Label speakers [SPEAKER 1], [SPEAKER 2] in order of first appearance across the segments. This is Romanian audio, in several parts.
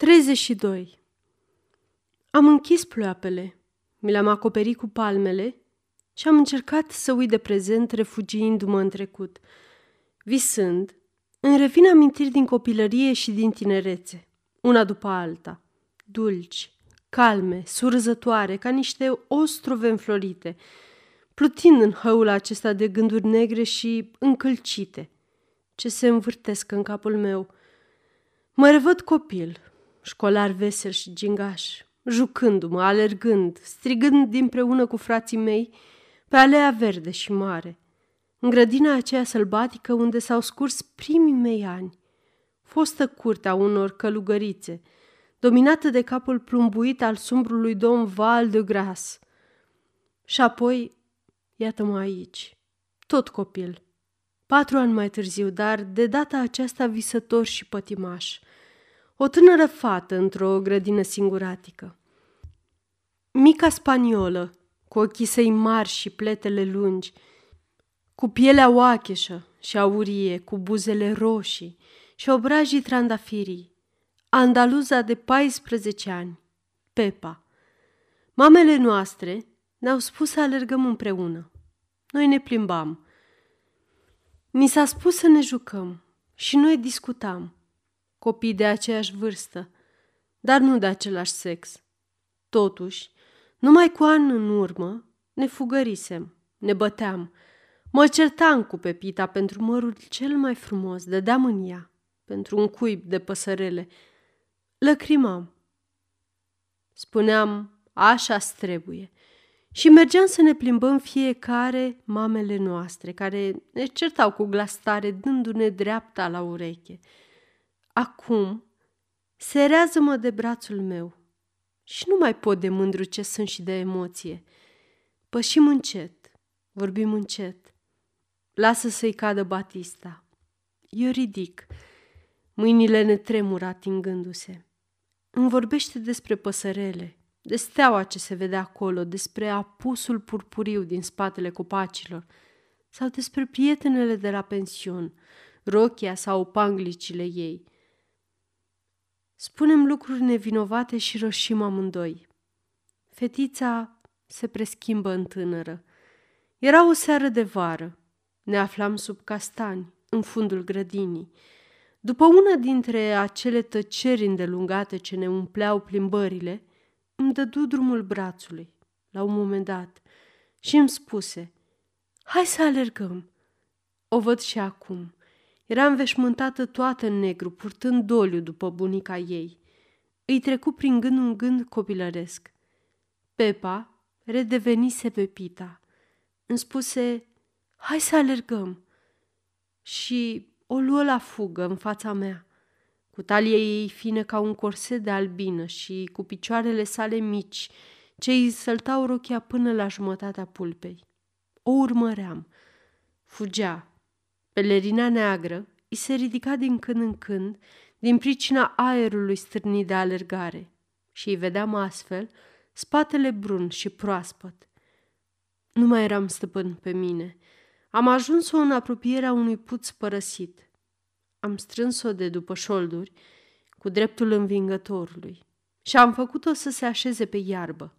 [SPEAKER 1] 32. Am închis ploapele, mi le-am acoperit cu palmele și am încercat să uit de prezent, refugiindu-mă în trecut. Visând, îmi revin amintiri din copilărie și din tinerețe, una după alta, dulci, calme, surzătoare, ca niște ostrove înflorite, plutind în hăul acesta de gânduri negre și încălcite, ce se învârtesc în capul meu. Mă revăd copil, școlar vesel și gingaș, jucându-mă, alergând, strigând dinpreună cu frații mei pe alea verde și mare, în grădina aceea sălbatică unde s-au scurs primii mei ani, fostă curtea unor călugărițe, dominată de capul plumbuit al sumbrului domn Val de Gras. Și apoi, iată-mă aici, tot copil, patru ani mai târziu, dar de data aceasta visător și pătimaș – o tânără fată într-o grădină singuratică. Mica spaniolă, cu ochii săi mari și pletele lungi, cu pielea oacheșă și aurie, cu buzele roșii și obrajii trandafirii, andaluza de 14 ani, Pepa. Mamele noastre ne-au spus să alergăm împreună. Noi ne plimbam. Ni s-a spus să ne jucăm și noi discutam – copii de aceeași vârstă, dar nu de același sex. Totuși, numai cu an în urmă, ne fugărisem, ne băteam. Mă certam cu Pepita pentru mărul cel mai frumos, dădeam în ea, pentru un cuib de păsărele. Lăcrimam. Spuneam, așa trebuie. Și mergeam să ne plimbăm fiecare mamele noastre, care ne certau cu glas tare, dându-ne dreapta la ureche. Acum, serează-mă de brațul meu și nu mai pot de mândru ce sunt și de emoție. Pășim încet, vorbim încet. Lasă să-i cadă Batista. Eu ridic. Mâinile ne tremură atingându-se. Îmi vorbește despre păsărele, de steaua ce se vede acolo, despre apusul purpuriu din spatele copacilor sau despre prietenele de la pension, rochia sau panglicile ei. Spunem lucruri nevinovate și roșim amândoi. Fetița se preschimbă în tânără. Era o seară de vară. Ne aflam sub castani, în fundul grădinii. După una dintre acele tăceri îndelungate ce ne umpleau plimbările, îmi dădu drumul brațului, la un moment dat, și îmi spuse, Hai să alergăm. O văd și acum. Era înveșmântată toată în negru, purtând doliu după bunica ei. Îi trecu prin gând un gând copilăresc. Pepa redevenise Pepita. Îmi spuse, hai să alergăm. Și o luă la fugă în fața mea, cu talie ei fină ca un corset de albină și cu picioarele sale mici, ce îi săltau rochia până la jumătatea pulpei. O urmăream. Fugea, Pelerina neagră îi se ridica din când în când din pricina aerului stârnit de alergare și îi vedeam astfel spatele brun și proaspăt. Nu mai eram stăpân pe mine. Am ajuns-o în apropierea unui puț părăsit. Am strâns-o de după șolduri cu dreptul învingătorului și am făcut-o să se așeze pe iarbă.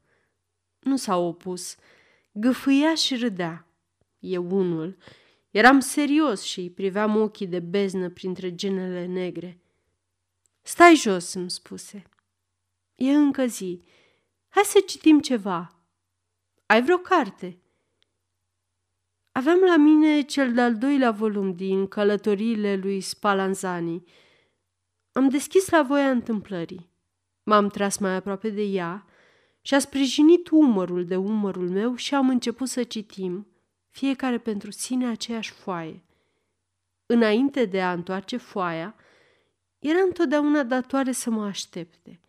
[SPEAKER 1] Nu s-a opus, gâfâia și râdea. Eu unul Eram serios și îi priveam ochii de beznă printre genele negre. Stai jos, îmi spuse. E încă zi. Hai să citim ceva. Ai vreo carte? Aveam la mine cel de-al doilea volum din călătoriile lui Spallanzani. Am deschis la voia întâmplării. M-am tras mai aproape de ea și a sprijinit umărul de umărul meu și am început să citim – fiecare pentru sine aceeași foaie. Înainte de a întoarce foaia, era întotdeauna datoare să mă aștepte.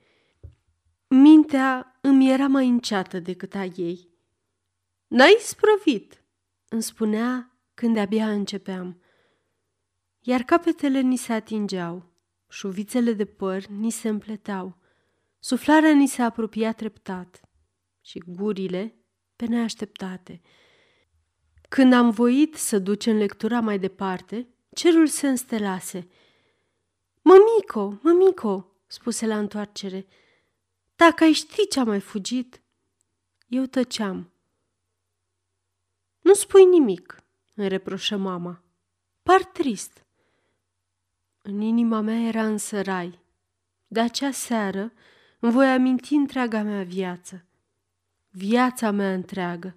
[SPEAKER 1] Mintea îmi era mai înceată decât a ei. N-ai sprăvit, îmi spunea când abia începeam. Iar capetele ni se atingeau, șuvițele de păr ni se împleteau, suflarea ni se apropia treptat și gurile pe neașteptate – când am voit să ducem lectura mai departe, cerul se înstelase. Mămico, mămico, spuse la întoarcere. Dacă ai ști ce-a mai fugit. Eu tăceam. Nu spui nimic, îmi reproșă mama. Par trist. În inima mea era însă rai. De acea seară îmi voi aminti întreaga mea viață. Viața mea întreagă.